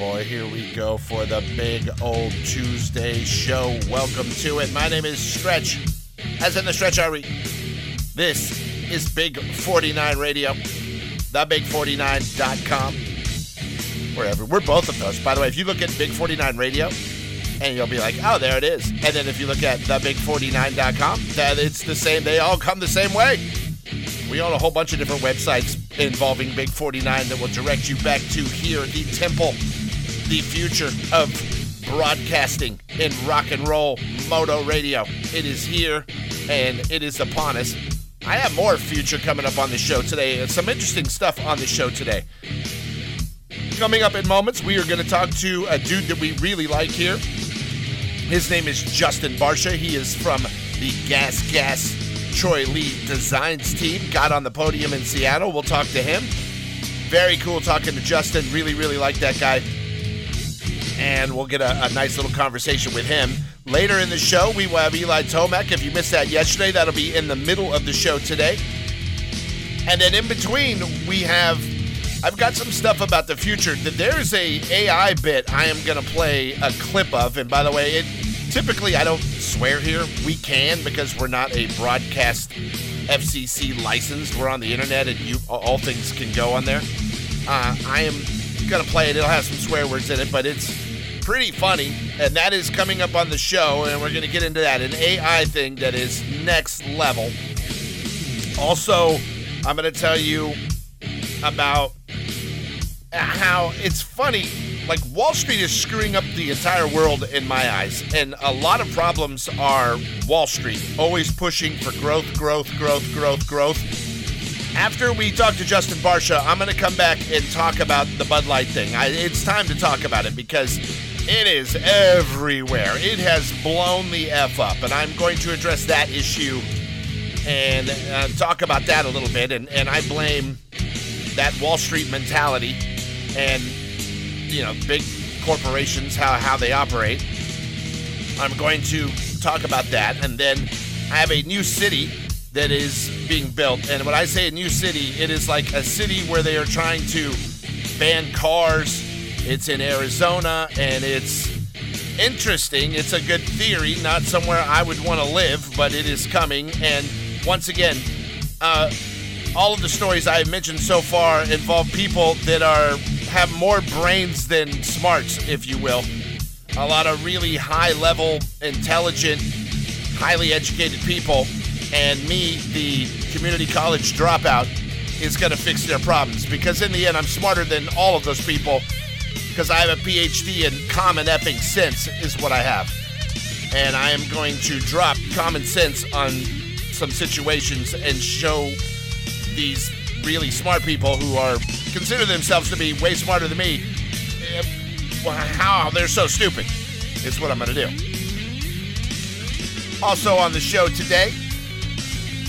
boy, here we go for the big old Tuesday show. Welcome to it. My name is Stretch, as in the Stretch Ari. This is Big 49 Radio, thebig49.com. Wherever. We're both of those. By the way, if you look at Big 49 Radio, and you'll be like, oh, there it is. And then if you look at thebig49.com, that it's the same. They all come the same way. We own a whole bunch of different websites involving Big 49 that will direct you back to here, the temple, the future of broadcasting in rock and roll moto radio. It is here and it is upon us. I have more future coming up on the show today. Some interesting stuff on the show today. Coming up in moments, we are going to talk to a dude that we really like here. His name is Justin Barcia. He is from the Gas Gas Troy Lee Designs team. Got on the podium in Seattle. We'll talk to him. Very cool talking to Justin. Really, really like that guy. And we'll get a, a nice little conversation with him. Later in the show, we will have Eli Tomac. If you missed that yesterday, that'll be in the middle of the show today. And then in between, we have I've got some stuff about the future. There's a AI bit I am gonna play a clip of, and by the way, it typically I don't swear here. We can because we're not a broadcast FCC licensed. We're on the internet, and you all things can go on there. Uh, I am gonna play it. It'll have some swear words in it, but it's pretty funny, and that is coming up on the show, and we're gonna get into that an AI thing that is next level. Also, I'm gonna tell you about how it's funny. Like Wall Street is screwing up the entire world in my eyes, and a lot of problems are Wall Street always pushing for growth, growth, growth, growth, growth. After we talk to Justin Barcia, I'm going to come back and talk about the Bud Light thing. I, it's time to talk about it because it is everywhere. It has blown the F up, and I'm going to address that issue and uh, talk about that a little bit. And, and I blame that Wall Street mentality and you know big corporations how how they operate. I'm going to talk about that, and then I have a new city that is being built. And when I say a new city, it is like a city where they are trying to ban cars. It's in Arizona, and it's interesting. It's a good theory, not somewhere I would want to live, but it is coming. And once again, uh, all of the stories I have mentioned so far involve people that are have more brains than smarts, if you will. A lot of really high level, intelligent, highly educated people, and me, the community college dropout, is going to fix their problems. Because in the end, I'm smarter than all of those people because I have a PhD in common effing sense, is what I have. And I am going to drop common sense on some situations and show these really smart people who are consider themselves to be way smarter than me eh, how they're so stupid is what I'm going to do. Also on the show today,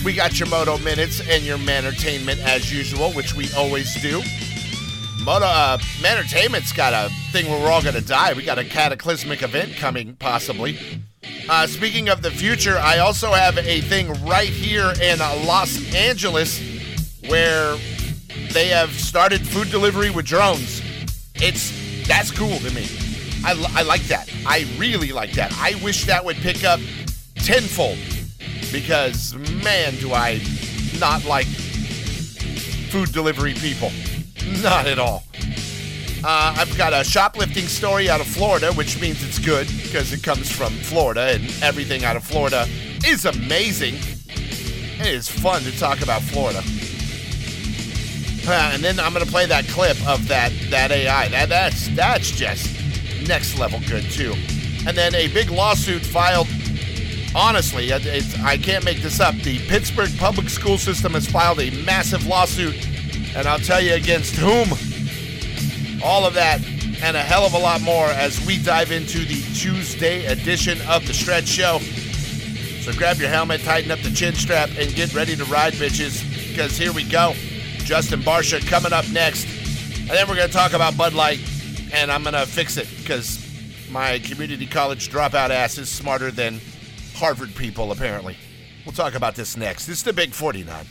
we got your Moto Minutes and your Manertainment as usual, which we always do. Moto uh, Manertainment's got a thing where we're all going to die. We got a cataclysmic event coming, possibly. Uh, speaking of the future, I also have a thing right here in Los Angeles where they have started food delivery with drones. It's that's cool to me. I, I like that. I really like that. I wish that would pick up tenfold because man, do I not like food delivery people. Not at all. Uh, I've got a shoplifting story out of Florida, which means it's good because it comes from Florida, and everything out of Florida is amazing. It is fun to talk about Florida. Uh, and then I'm gonna play that clip of that that AI. That that's that's just next level good too. And then a big lawsuit filed. Honestly, I can't make this up. The Pittsburgh public school system has filed a massive lawsuit, and I'll tell you against whom. All of that and a hell of a lot more as we dive into the Tuesday edition of the Stretch Show. So grab your helmet, tighten up the chin strap, and get ready to ride, bitches, because here we go. Justin Barcia coming up next. And then we're going to talk about Bud Light, and I'm going to fix it because my community college dropout ass is smarter than Harvard people, apparently. We'll talk about this next. This is the Big 49.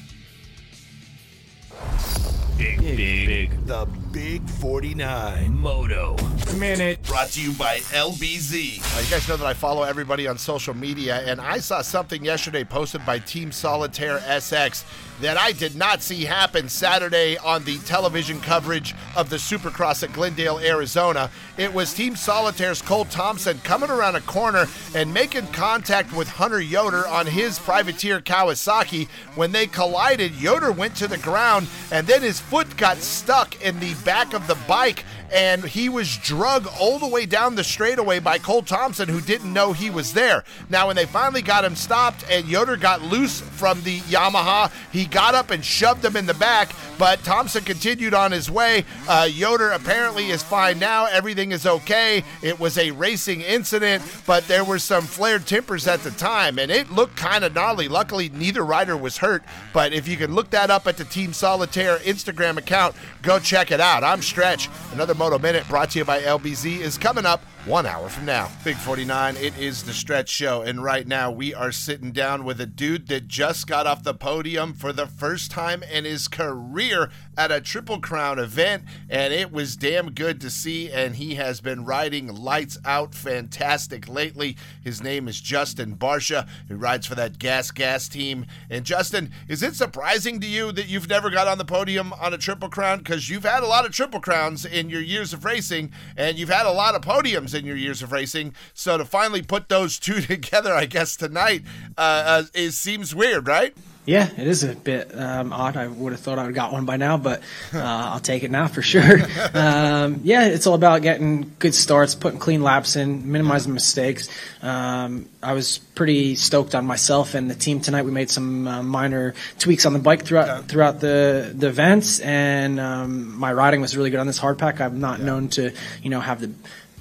Big, big, big. The Big 49 Moto Minute. Brought to you by LBZ. Uh, you guys know that I follow everybody on social media, and I saw something yesterday posted by Team Solitaire SX that I did not see happen Saturday on the television coverage of the Supercross at Glendale, Arizona. It was Team Solitaire's Cole Thompson coming around a corner and making contact with Hunter Yoder on his privateer Kawasaki. When they collided, Yoder went to the ground, and then his foot got stuck in the back of the bike and he was drug all the way down the straightaway by Cole Thompson, who didn't know he was there. Now, when they finally got him stopped and Yoder got loose from the Yamaha, he got up and shoved him in the back, but Thompson continued on his way. Uh, Yoder apparently is fine now. Everything is okay. It was a racing incident, but there were some flared tempers at the time, and it looked kind of gnarly. Luckily, neither rider was hurt, but if you can look that up at the Team Solitaire Instagram account, go check it out. I'm Stretch. Another Moto Minute brought to you by LBZ is coming up one hour from now. Big 49, it is the Stretch Show, and right now we are sitting down with a dude that just got off the podium for the first time in his career at a Triple Crown event, and it was damn good to see, and he has been riding lights out fantastic lately. His name is Justin Barcia, who rides for that Gas Gas team. And Justin, is it surprising to you that you've never got on the podium on a Triple Crown? Because you've had a lot of Triple Crowns in your years of racing, and you've had a lot of podiums in your years of racing. So to finally put those two together, I guess tonight, uh, uh, it seems weird, right? Yeah, it is a bit um, odd. I would have thought I would have got one by now, but uh, I'll take it now for sure. um, yeah, it's all about getting good starts, putting clean laps in, minimizing mistakes. Um, I was pretty stoked on myself and the team tonight. We made some uh, minor tweaks on the bike throughout throughout the the events, and um, my riding was really good on this hard pack. I'm not known to, you know, have the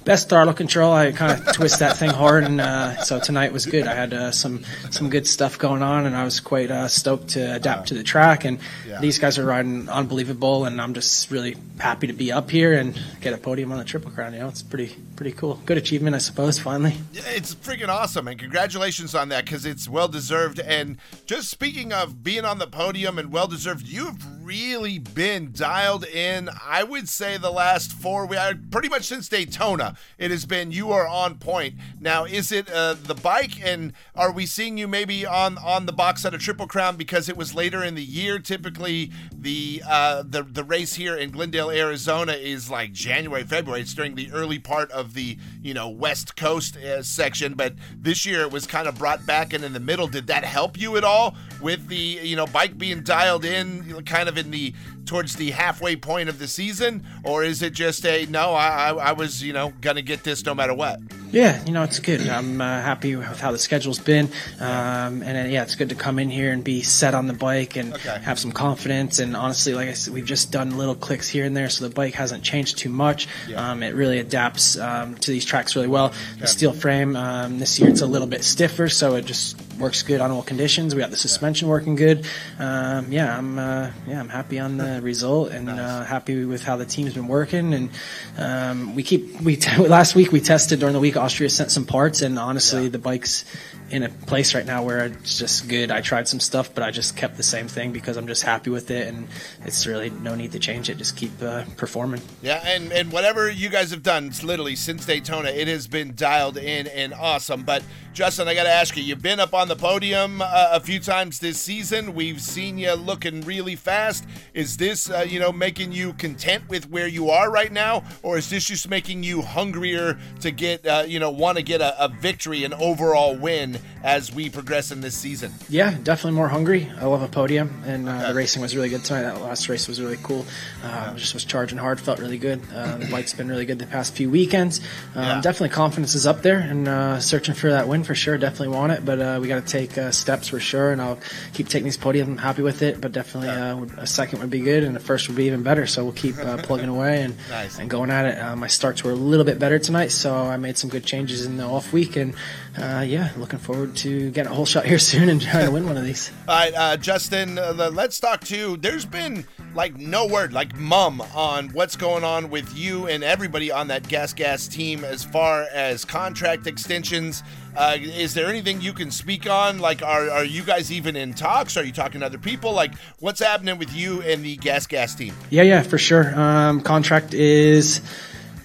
best throttle control. I kind of twist that thing hard, and uh, so tonight was good. I had uh, some some good stuff going on, and I was quite uh, stoked to adapt to the track. And Yeah. these guys are riding unbelievable, and I'm just really happy to be up here and get a podium on the Triple Crown. You know, it's pretty pretty cool. Good achievement, I suppose. Finally. Yeah, It's freaking awesome, and congratulations on that because it's well deserved. And just speaking of being on the podium and well deserved, you've really been dialed in. I would say the last four, we are pretty much since Daytona, it has been you are on point. Now, is it uh, the bike, and are we seeing you maybe on on the box at a Triple Crown because it was later in the year? Typically, the uh, the the race here in Glendale, Arizona, is like January, February. It's during the early part of the you know West Coast uh, section, but this year it was kind of brought back and in the middle. Did that help you at all with the you know bike being dialed in, kind of in the towards the halfway point of the season, or is it just a no? I I, I was you know gonna get this no matter what. Yeah, you know, it's good. I'm uh, happy with how the schedule's been. Um, and uh, yeah, it's good to come in here and be set on the bike and Okay. have some confidence. And honestly, like I said, we've just done little clicks here and there, so the bike hasn't changed too much. Yeah. Um, it really adapts um, to these tracks really well. The steel frame um, this year it's a little bit stiffer, so it just works good on all conditions. We got the suspension working good. Um, yeah, I'm uh, yeah I'm happy on the result and uh, happy with how the team's been working. And um, we keep we t- last week we tested during the week. Austria sent some parts, and honestly, the bike's in a place right now where it's just good. I tried some stuff, but I just kept the same thing because I'm just happy with it, and it's really no need to change it. Just keep uh, performing. Yeah, and, and whatever you guys have done, it's literally since Daytona, it has been dialed in and awesome. But Justin, I got to ask you, you've been up on the podium uh, a few times this season. We've seen you looking really fast. Is this, uh, you know, making you content with where you are right now, or is this just making you hungrier to get, uh, you know, want to get a, a victory, an overall win as we progress in this season? Yeah, definitely more hungry. I love a podium, and uh, the racing was really good tonight. That last race was really cool. Uh, just was charging hard, felt really good. Uh, the bike's been really good the past few weekends. Um, Yeah. Definitely confidence is up there, and uh, searching for that win for sure. Definitely want it, but uh, we got to take uh, steps for sure. And I'll keep taking these podiums. I'm happy with it, but definitely uh, a second would be good, and a first would be even better. So we'll keep uh, plugging away and Nice. and going at it. Uh, my starts were a little bit better tonight, so I made some good changes in the off week, and uh, yeah, looking forward to getting a whole shot here soon and trying to win one of these. All right, uh, Justin, uh, let's talk to. There's been like no word, like mum, on what's going on with you and everybody on that Gas Gas team as far as contract extensions. Uh, is there anything you can speak on? Like, are, are you guys even in talks? Are you talking to other people? Like, what's happening with you and the Gas Gas team? Yeah, yeah, for sure. Um, contract is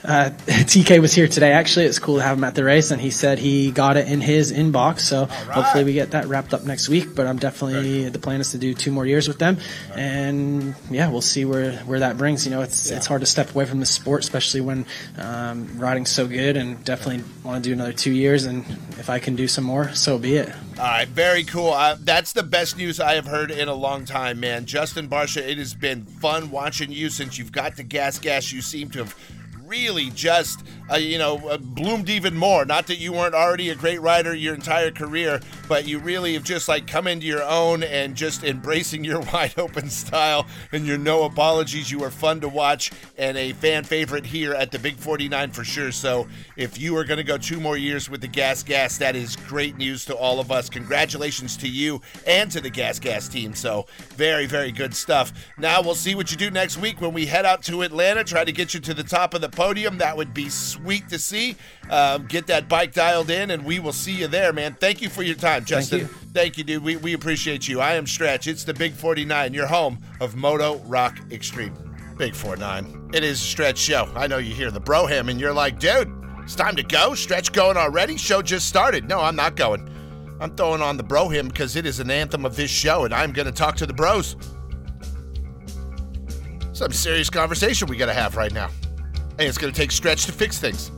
uh, TK was here today. Actually, it's cool to have him at the race, and he said he got it in his inbox. So hopefully we get that wrapped up next week. But I'm definitely the plan is to do two more years with them, and yeah, we'll see where where that brings. You know, it's it's hard to step away from the sport, especially when um, riding's so good, and definitely want to do another two years. And if I can do some more, so be it. All right, very cool. Uh, that's the best news I have heard in a long time, man. Justin Barcia, it has been fun watching you since you've got to Gas Gas. You seem to have really just, uh, you know, uh, bloomed even more. Not that you weren't already a great rider your entire career, but you really have just like come into your own and just embracing your wide open style and your no apologies. You are fun to watch and a fan favorite here at the Big 49 for sure. So if you are going to go two more years with the Gas Gas, that is great news to all of us. Congratulations to you and to the Gas Gas team. So very, very good stuff. Now we'll see what you do next week when we head out to Atlanta, try to get you to the top of the podium. That would be sweet to see. Um, get that bike dialed in, and we will see you there, man. Thank you for your time, Justin. you. Thank you, dude. We, we appreciate you. I am Stretch. It's the Big 49, your home of Moto Rock Extreme. Big 49. It is a Stretch show. I know you hear the broham, and you're like, dude, it's time to go. Stretch going already? Show just started. No, I'm not going. I'm throwing on the broham because it is an anthem of this show, and I'm going to talk to the bros. Some serious conversation we got to have right now. And it's going to take stretch to fix things.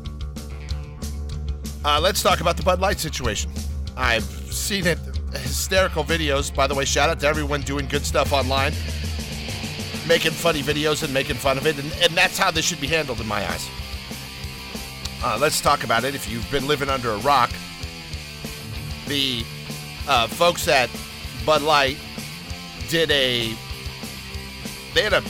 Uh, let's talk about the Bud Light situation. I've seen it, hysterical videos. By the way, shout out to everyone doing good stuff online, making funny videos and making fun of it. And, and that's how this should be handled in my eyes. Uh, let's talk about it. If you've been living under a rock, the uh, folks at Bud Light did a. They had a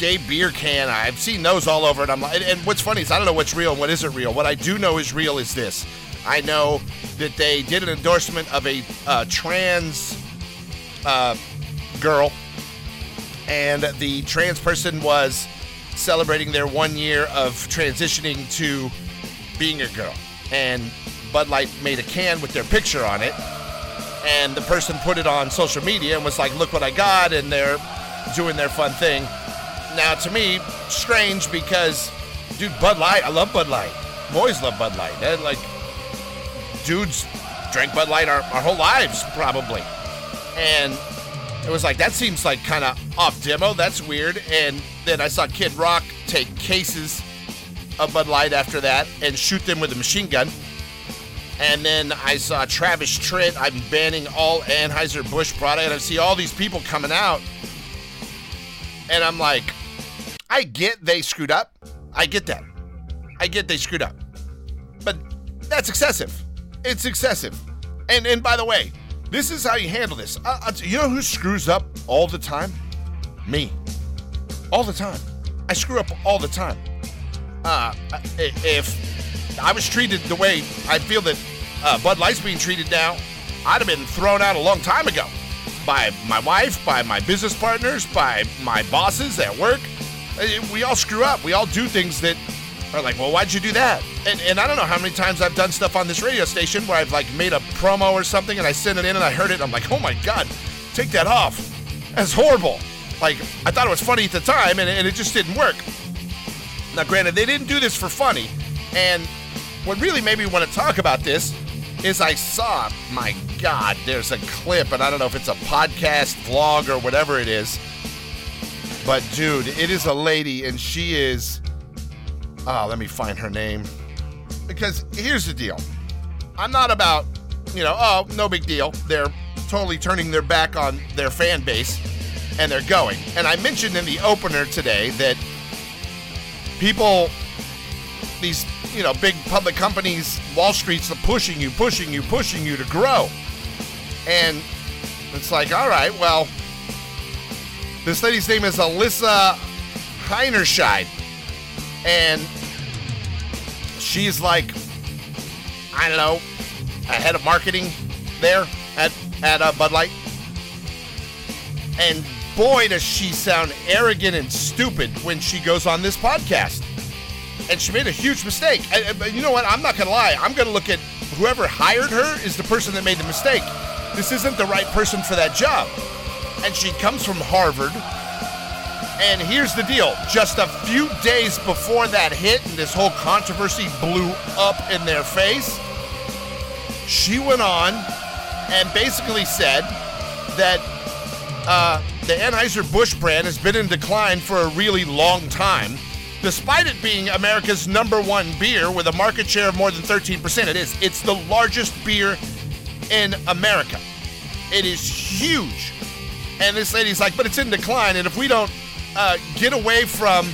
gay beer can. I've seen those all over, and I'm like, and what's funny is I don't know what's real and what isn't real. What I do know is real is this: I know that they did an endorsement of a uh, trans uh, girl, and the trans person was celebrating their one year of transitioning to being a girl, and Bud Light made a can with their picture on it. And the person put it on social media and was like, "Look what I got!" And they're doing their fun thing. Now, to me, strange because, dude, Bud Light, I love Bud Light. Always loved Bud Light. Like, dudes drank Bud Light our, our whole lives, probably. And it was like, that seems like kind of off demo. That's weird. And then I saw Kid Rock take cases of Bud Light after that and shoot them with a machine gun. And then I saw Travis Tritt. I'm banning all Anheuser-Busch product. And I see all these people coming out. And I'm like, I get they screwed up. I get that. I get they screwed up. But that's excessive. It's excessive. And and by the way, this is how you handle this. Uh, uh, you know who screws up all the time? Me. All the time. I screw up all the time. Uh, if I was treated the way I feel that uh, Bud Light's being treated now, I'd have been thrown out a long time ago by my wife, by my business partners, by my bosses at work. Uh, We all screw up. We all do things that are like, well, why'd you do that? And, and I don't know how many times I've done stuff on this radio station where I've like made a promo or something and I sent it in and I heard it and I'm like, oh my God, take that off. That's horrible. Like, I thought it was funny at the time and, and it just didn't work. Now, granted, they didn't do this for funny. And what really made me want to talk about this is I saw, my God, there's a clip, and I don't know if it's a podcast, vlog, or whatever it is. But, dude, it is a lady, and she is. Oh, let me find her name. Because here's the deal I'm not about, you know, oh, no big deal. They're totally turning their back on their fan base, and they're going. And I mentioned in the opener today that people, these you know big public companies, Wall Street's pushing you, pushing you, pushing you to grow, and it's like, all right, well, this lady's name is Alyssa Heinerscheid, and she's like, I don't know, a head of marketing there at at uh, Bud Light, and boy, does she sound arrogant and stupid when she goes on this podcast. And she made a huge mistake. You know what? I'm not gonna lie. I'm gonna look at whoever hired her is the person that made the mistake. This isn't the right person for that job. And she comes from Harvard. And here's the deal just a few days before that hit and this whole controversy blew up in their face, she went on and basically said that uh, the Anheuser-Busch brand has been in decline for a really long time. Despite it being America's number one beer with a market share of more than 13%, it is. It's the largest beer in America. It is huge. And this lady's like, but it's in decline. And if we don't uh, get away from,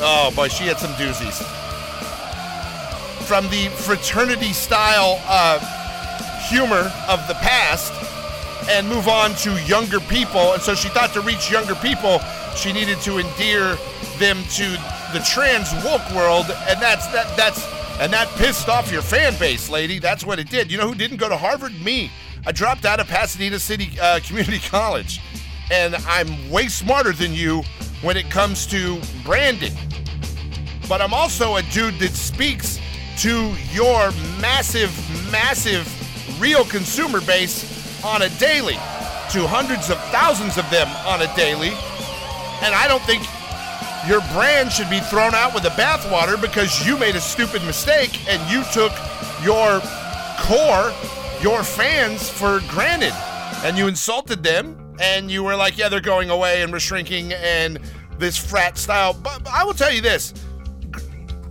oh boy, she had some doozies. From the fraternity style uh, humor of the past and move on to younger people. And so she thought to reach younger people, she needed to endear them to the trans woke world, and that's that that's and that pissed off your fan base, lady. That's what it did. You know who didn't go to Harvard? Me. I dropped out of Pasadena City uh, Community College, and I'm way smarter than you when it comes to branding. But I'm also a dude that speaks to your massive, massive real consumer base on a daily, to hundreds of thousands of them on a daily. And I don't think your brand should be thrown out with the bathwater because you made a stupid mistake and you took your core, your fans for granted. And you insulted them and you were like, yeah, they're going away and we're shrinking and this frat style. But I will tell you this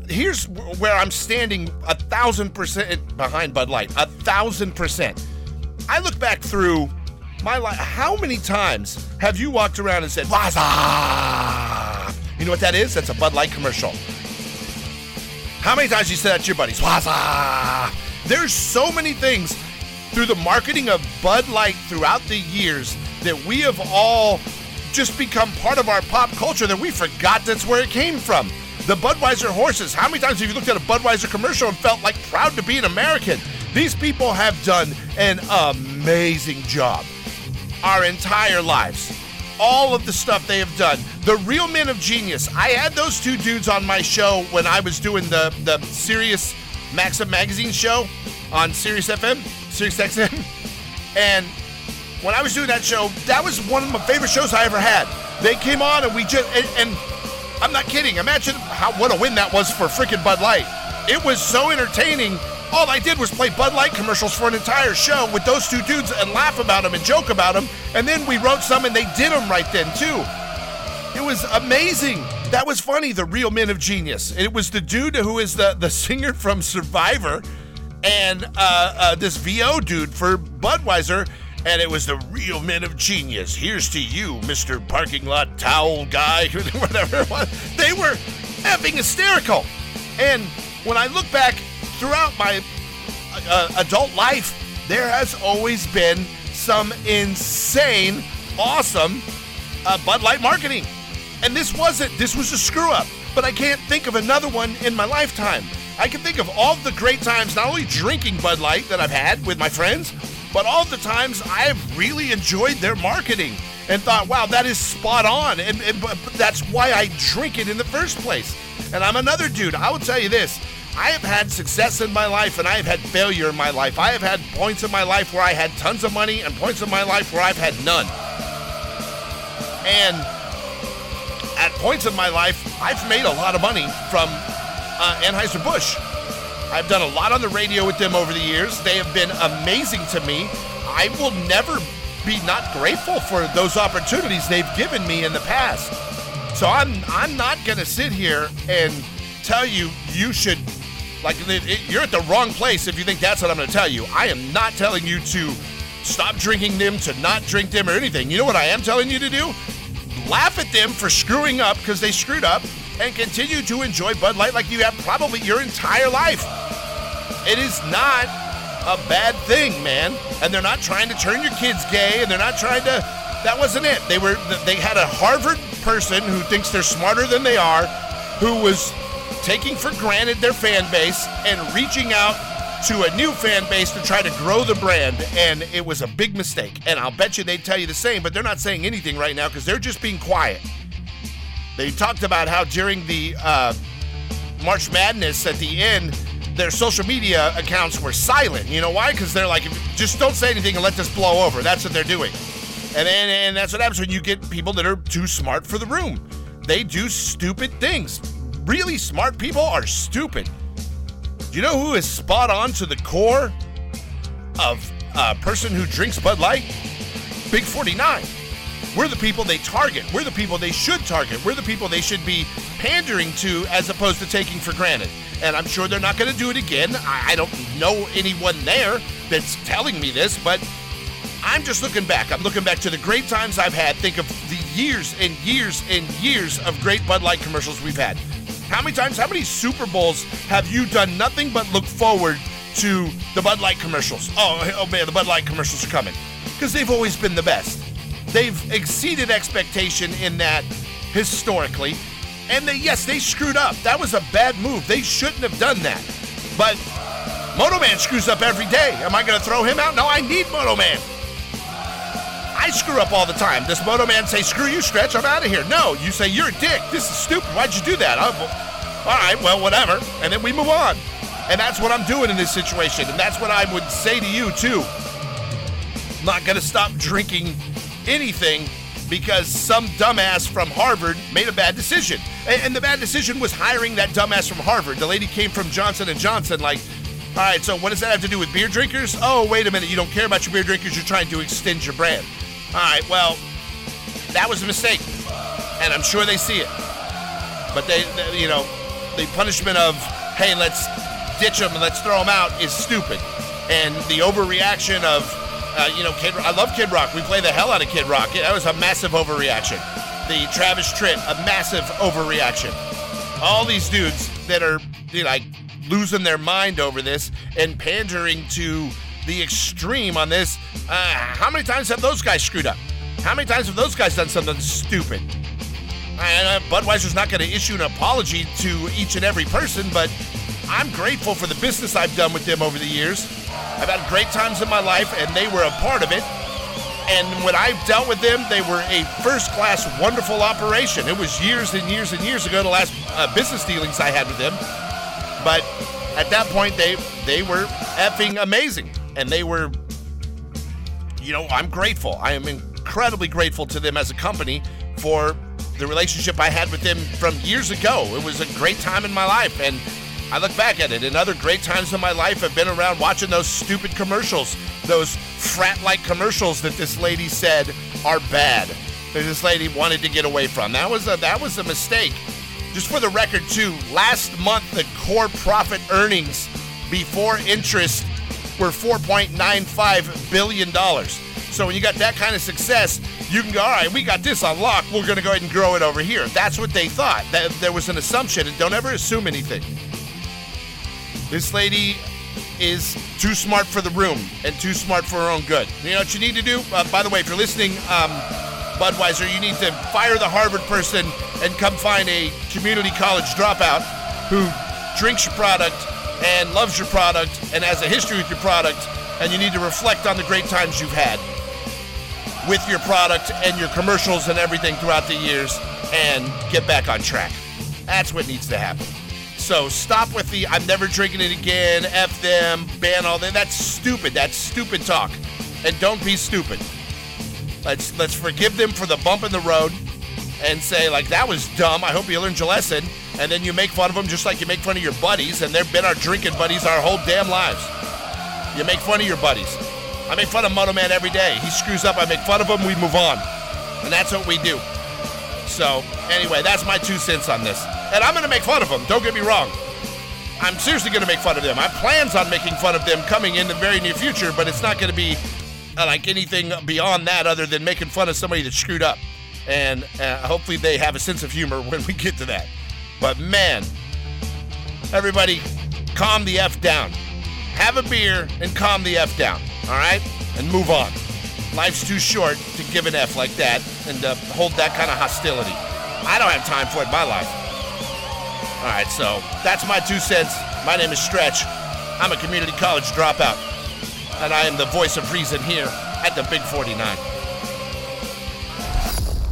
here's where I'm standing a thousand percent behind Bud Light. A thousand percent. I look back through my life. How many times have you walked around and said, What's? You know what that is? That's a Bud Light commercial. How many times you said that to your buddies? What's? There's so many things through the marketing of Bud Light throughout the years that we have all just become part of our pop culture that we forgot that's where it came from. The Budweiser horses. How many times have you looked at a Budweiser commercial and felt like proud to be an American? These people have done an amazing job our entire lives. All of the stuff they have done. The real men of genius. I had those two dudes on my show when I was doing the the Sirius Maxim magazine show on Sirius FM, Sirius XM. And when I was doing that show, that was one of my favorite shows I ever had. They came on and we just and, and I'm not kidding. Imagine how what a win that was for freaking Bud Light. It was so entertaining. All I did was play Bud Light commercials for an entire show with those two dudes and laugh about them and joke about them. And then we wrote some and they did them right then too. It was amazing. That was funny. The real men of genius. It was the dude who is the the singer from Survivor, and uh, uh, this VO dude for Budweiser and it was the real men of genius. Here's to you, Mr. Parking Lot Towel Guy, whatever it was. They were effing hysterical. And when I look back throughout my uh, adult life, there has always been some insane, awesome uh, Bud Light marketing. And this wasn't, this was a screw up. But I can't think of another one in my lifetime. I can think of all the great times, not only drinking Bud Light that I've had with my friends, but all the times I have really enjoyed their marketing and thought, wow, that is spot on. And, and but that's why I drink it in the first place. And I'm another dude. I will tell you this. I have had success in my life and I have had failure in my life. I have had points in my life where I had tons of money and points in my life where I've had none. And at points in my life, I've made a lot of money from uh, Anheuser-Busch. I've done a lot on the radio with them over the years. They have been amazing to me. I will never be not grateful for those opportunities they've given me in the past. So I'm I'm not going to sit here and tell you you should like it, it, you're at the wrong place if you think that's what I'm going to tell you. I am not telling you to stop drinking them, to not drink them or anything. You know what I am telling you to do? Laugh at them for screwing up because they screwed up and continue to enjoy Bud Light like you have probably your entire life. It is not a bad thing, man. And they're not trying to turn your kids gay, and they're not trying to. That wasn't it. They were. They had a Harvard person who thinks they're smarter than they are, who was taking for granted their fan base and reaching out to a new fan base to try to grow the brand, and it was a big mistake. And I'll bet you they'd tell you the same, but they're not saying anything right now because they're just being quiet. They talked about how during the uh, March Madness at the end, their social media accounts were silent. You know why? Because they're like, just don't say anything and let this blow over. That's what they're doing. And, and, and that's what happens when you get people that are too smart for the room. They do stupid things. Really smart people are stupid. Do you know who is spot on to the core of a person who drinks Bud Light? Big 49. We're the people they target. We're the people they should target. We're the people they should be pandering to as opposed to taking for granted. And I'm sure they're not going to do it again. I I don't know anyone there that's telling me this, but I'm just looking back. I'm looking back to the great times I've had. Think of the years and years and years of great Bud Light commercials we've had. How many times, how many Super Bowls have you done nothing but look forward to the Bud Light commercials? Oh, oh man, the Bud Light commercials are coming. Because they've always been the best. They've exceeded expectation in that historically. And they, yes, they screwed up. That was a bad move. They shouldn't have done that. But Moto Man screws up every day. Am I going to throw him out? No, I need Moto Man. I screw up all the time. Does Moto Man say, screw you, Stretch, I'm out of here? No, you say, you're a dick. This is stupid. Why'd you do that? Well, all right, well, whatever. And then we move on. And that's what I'm doing in this situation. And that's what I would say to you, too. I'm not going to stop drinking anything because some dumbass from Harvard made a bad decision. And, and the bad decision was hiring that dumbass from Harvard. The lady came from Johnson & Johnson like, all right, so what does that have to do with beer drinkers? Oh, wait a minute, you don't care about your beer drinkers, you're trying to extend your brand. All right, well, that was a mistake, and I'm sure they see it. But they, they you know, the punishment of, hey, let's ditch them and let's throw them out is stupid. And the overreaction of, uh, you know, Kid, I love Kid Rock. We play the hell out of Kid Rock. That was a massive overreaction. The Travis Tritt, a massive overreaction. All these dudes that are you know, like losing their mind over this and pandering to the extreme on this. Uh, how many times have those guys screwed up? How many times have those guys done something stupid? Uh, Budweiser's not going to issue an apology to each and every person, but I'm grateful for the business I've done with them over the years. I've had great times in my life, and they were a part of it. And when I dealt with them, they were a first class, wonderful operation. It was years and years and years ago, the last uh, business dealings I had with them. But at that point, they they were effing amazing, and they were. You know, I'm grateful. I am incredibly grateful to them as a company for the relationship I had with them from years ago. It was a great time in my life, and I look back at it. And other great times in my life have been around watching those stupid commercials, those frat-like commercials that this lady said are bad. That this lady wanted to get away from. That was a that was a mistake. Just for the record, too, last month the core profit earnings before interest were $4.95 billion. So when you got that kind of success, you can go, all right, we got this on lock. We're going to go ahead and grow it over here. That's what they thought. That there was an assumption, and don't ever assume anything. This lady is too smart for the room and too smart for her own good. You know what you need to do? Uh, by the way, if you're listening, um, Budweiser, you need to fire the Harvard person and come find a community college dropout who drinks your product and loves your product and has a history with your product, and you need to reflect on the great times you've had with your product and your commercials and everything throughout the years and get back on track. That's what needs to happen. So stop with the I'm never drinking it again, F them, ban all that. That's stupid. That's stupid talk. And don't be stupid. Let's let's forgive them for the bump in the road and say like that was dumb. I hope you learned your lesson. And then you make fun of them just like you make fun of your buddies, and they've been our drinking buddies our whole damn lives. You make fun of your buddies. I make fun of Moto Man every day. He screws up, I make fun of him, we move on. And that's what we do. So, anyway, that's my two cents on this. And I'm going to make fun of them, don't get me wrong. I'm seriously going to make fun of them. I have plans on making fun of them coming in the very near future, but it's not going to be uh, like anything beyond that other than making fun of somebody that screwed up. And uh, hopefully they have a sense of humor when we get to that. But man, everybody, calm the F down. Have a beer and calm the F down, all right? And move on. Life's too short to give an F like that and uh, hold that kind of hostility. I don't have time for it in my life. All right, so that's my two cents. My name is Stretch. I'm a community college dropout, and I am the voice of reason here at the Big 49.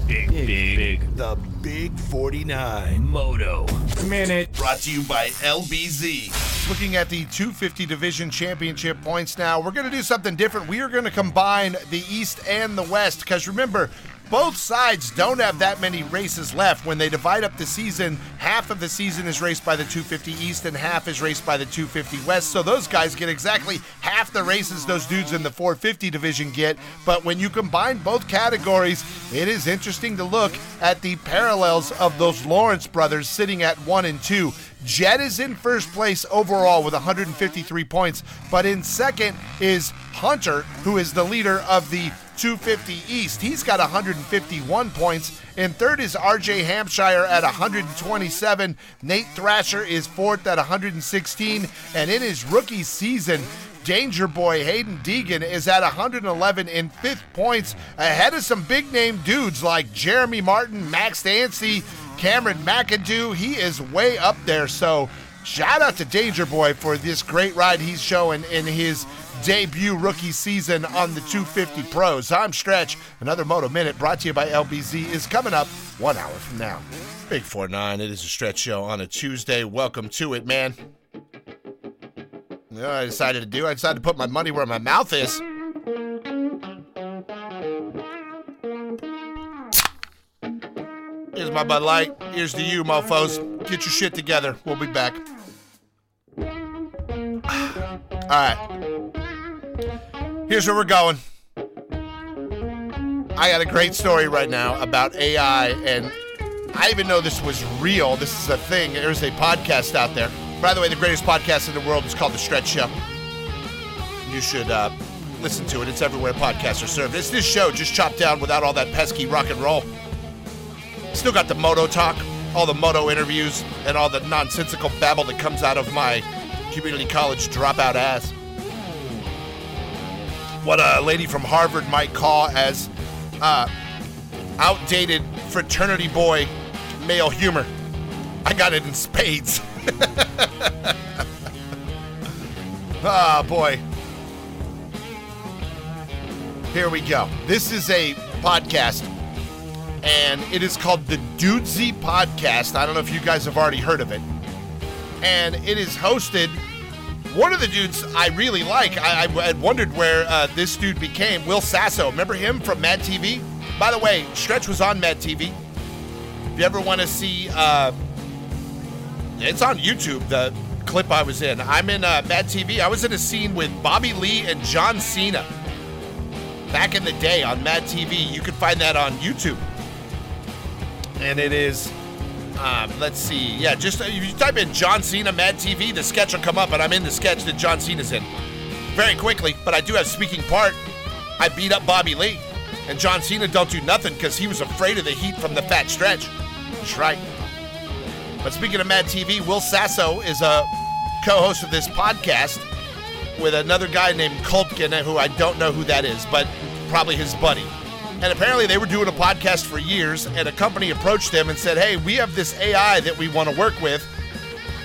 Big, big, big. The Big 49 Moto. Minute. Brought to you by LBZ. Looking at the 250 Division Championship points now, we're going to do something different. We are going to combine the East and the West because remember, both sides don't have that many races left. When they divide up the season, half of the season is raced by the 250 East and half is raced by the 250 West. So those guys get exactly half the races those dudes in the 450 division get. But when you combine both categories, it is interesting to look at the parallels of those Lawrence brothers sitting at one and two. Jett is in first place overall with 153 points, but in second is Hunter, who is the leader of the 250 East. He's got 151 points. In third is RJ Hampshire at 127. Nate Thrasher is fourth at 116. And in his rookie season, Danger Boy Haiden Deegan is at 111 in fifth points, ahead of some big name dudes like Jeremy Martin, Max Dancy, Cameron McAdoo. He is way up there. So shout out to Danger Boy for this great ride he's showing in his debut rookie season on the 250 Pros. I'm Stretch. Another Moto Minute brought to you by LBZ is coming up one hour from now. Big 4 9. It is a Stretch show on a Tuesday. Welcome to it, man. You know what I decided to do? I decided to put my money where my mouth is. Here's my Bud Light. Here's to you, mofos. Get your shit together. We'll be back. All right. Here's where we're going. I got a great story right now about AI, and I even know this was real. This is a thing. There's a podcast out there. By the way, the greatest podcast in the world is called The Stretch Show. You should uh, listen to it. It's everywhere podcasts are served. It's this show just chopped down without all that pesky rock and roll. Still got the moto talk, all the moto interviews, and all the nonsensical babble that comes out of my community college dropout ass. What a lady from Harvard might call as uh, outdated fraternity boy male humor. I got it in spades. Ah, boy. Here we go. This is a podcast, and it is called the Dudesy Podcast. I don't know if you guys have already heard of it. And it is hosted. One of the dudes I really like, I, I had wondered where uh, this dude became. Will Sasso. Remember him from Mad TV? By the way, Stretch was on Mad TV. If you ever want to see, uh, it's on YouTube, the clip I was in. I'm in uh, Mad TV. I was in a scene with Bobby Lee and John Cena back in the day on Mad TV. You can find that on YouTube. And it is, um, let's see, yeah, just uh, if you type in John Cena Mad TV, the sketch will come up, and I'm in the sketch that John Cena's in. Very quickly, but I do have speaking part. I beat up Bobby Lee, and John Cena don't do nothing because he was afraid of the heat from the fat stretch. That's right. But speaking of Mad TV, Will Sasso is a co-host of this podcast with another guy named Kultgen, who I don't know who that is, but probably his buddy. And apparently they were doing a podcast for years, and a company approached them and said, hey, we have this AI that we want to work with,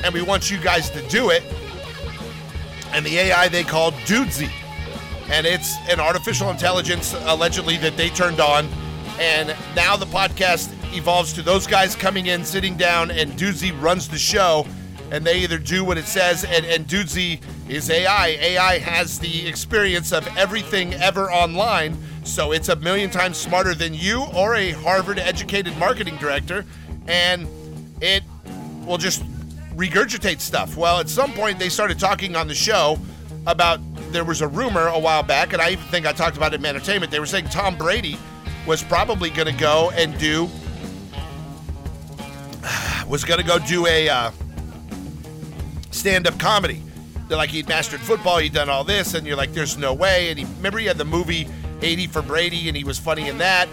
and we want you guys to do it. And the AI they called Dudesy. And it's an artificial intelligence, allegedly, that they turned on. And now the podcast evolves to those guys coming in, sitting down, and Dudesy runs the show. And they either do what it says, and, and is AI. AI has the experience of everything ever online, so it's a million times smarter than you or a Harvard educated marketing director, and it will just regurgitate stuff. Well, at some point, they started talking on the show about there was a rumor a while back, and I even think I talked about it in entertainment. They were saying Tom Brady was probably going to go and do was going to go do a uh, stand-up comedy. They're like he'd mastered football, he'd done all this, and you're like, there's no way. And he remember he had the movie 80 for Brady, and he was funny in that.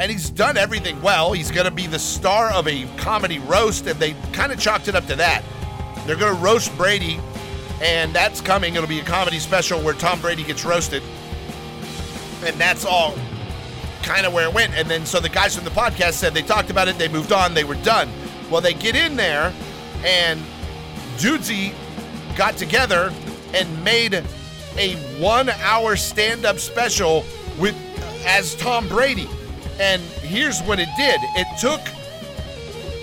And he's done everything well. He's going to be the star of a comedy roast, and they kind of chalked it up to that. They're going to roast Brady, and that's coming. It'll be a comedy special where Tom Brady gets roasted. And that's all kind of where it went. And then so the guys from the podcast said they talked about it, they moved on, they were done. Well, they get in there, and Dudesy got together and made a one-hour stand-up special with as Tom Brady. And here's what it did: it took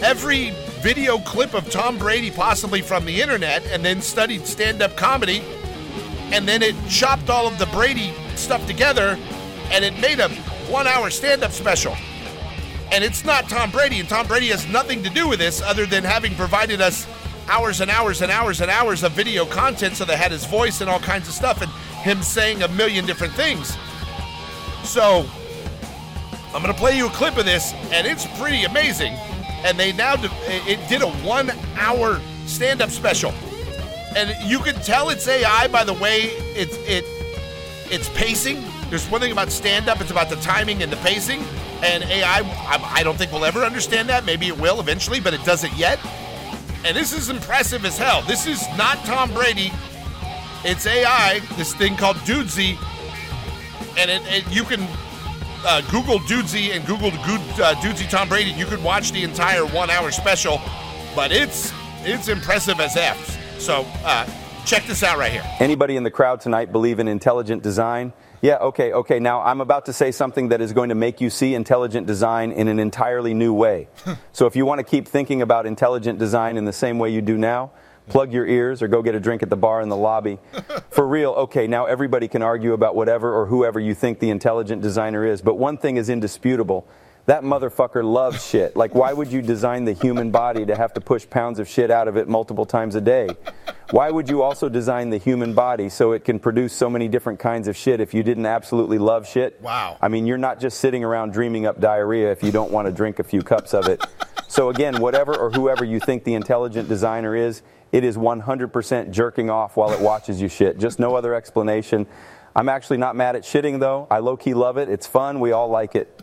every video clip of Tom Brady, possibly from the internet, and then studied stand up comedy. And then it chopped all of the Brady stuff together and it made a one hour stand up special. And it's not Tom Brady, and Tom Brady has nothing to do with this other than having provided us hours and hours and hours and hours of video content so they had his voice and all kinds of stuff and him saying a million different things. So I'm going to play you a clip of this, and it's pretty amazing. And they now it did a one hour stand up special. And you can tell it's AI by the way it's it it's pacing. There's one thing about stand up, it's about the timing and the pacing. And AI, I, don't think we'll ever understand that. Maybe it will eventually, but it doesn't yet. And this is impressive as hell. This is not Tom Brady. It's AI, this thing called Dudesy. And it, it, you can uh, Google Dudesy and Google uh, Dudesy Tom Brady. You could watch the entire one hour special, but it's it's impressive as F. So uh, check this out right here. Anybody in the crowd tonight believe in intelligent design? Yeah, okay, okay. Now I'm about to say something that is going to make you see intelligent design in an entirely new way. so if you want to keep thinking about intelligent design in the same way you do now, plug your ears or go get a drink at the bar in the lobby. For real, okay, now everybody can argue about whatever or whoever you think the intelligent designer is, but one thing is indisputable. That motherfucker loves shit. Like, why would you design the human body to have to push pounds of shit out of it multiple times a day? Why would you also design the human body so it can produce so many different kinds of shit if you didn't absolutely love shit? Wow. I mean, you're not just sitting around dreaming up diarrhea if you don't want to drink a few cups of it. So, again, whatever or whoever you think the intelligent designer is, it is 100% jerking off while it watches you shit. Just no other explanation. I'm actually not mad at shitting, though. I low key love it. It's fun. We all like it.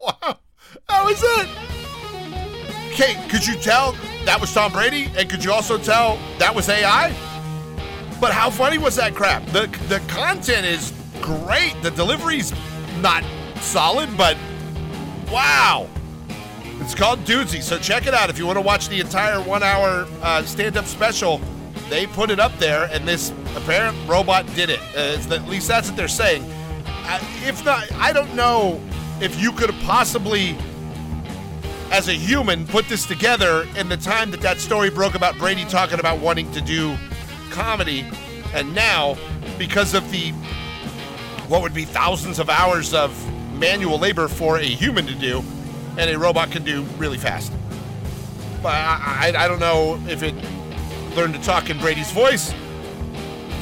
Wow. That was it. Okay, could you tell that was Tom Brady? And could you also tell that was AI? But how funny was that crap? The the content is great. The delivery's not solid, but wow. It's called Dudesy, so check it out if you want to watch the entire one-hour uh, stand-up special. They put it up there, and this apparent robot did it. Uh, the, at least that's what they're saying. Uh, if not, I don't know if you could possibly, as a human, put this together in the time that that story broke about Brady talking about wanting to do comedy, and now because of the what would be thousands of hours of manual labor for a human to do, and a robot can do really fast. But I, I, I don't know if it learned to talk in Brady's voice,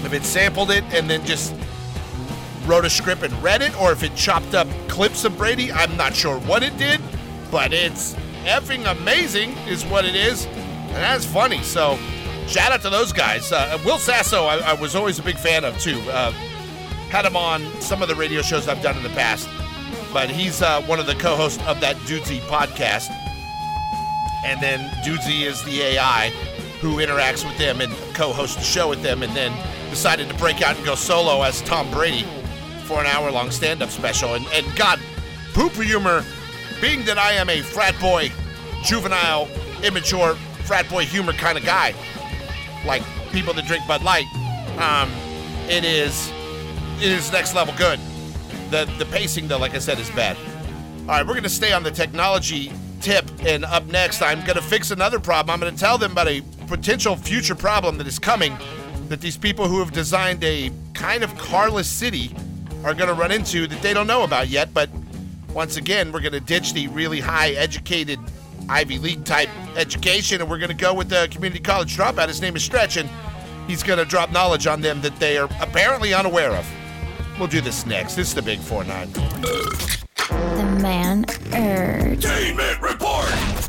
if it sampled it and then just wrote a script and read it, or if it chopped up clips of Brady. I'm not sure what it did, but it's effing amazing, is what it is. And that's funny. So, shout out to those guys. Uh, Will Sasso, I, I, was always a big fan of too. Uh, had him on some of the radio shows I've done in the past, but he's uh, one of the co hosts of that Dudesy podcast. And then Dudesy is the AI who interacts with them and co hosts the show with them, and then decided to break out and go solo as Tom Brady for an hour long stand up special. And, and God, poop humor, being that I am a frat boy, juvenile, immature, frat boy humor kind of guy, like people that drink Bud Light, um, it is it is next level good. The the pacing though, like I said, is bad. All right, we're gonna stay on the technology tip, and up next, I'm gonna fix another problem. I'm gonna tell them about a potential future problem that is coming. That these people who have designed a kind of carless city are going to run into that they don't know about yet. But once again, we're going to ditch the really high educated Ivy League type education and we're going to go with the community college dropout. His name is Stretch, and he's going to drop knowledge on them that they are apparently unaware of. We'll do this next. This is the Big 4 9. The man urge. Report.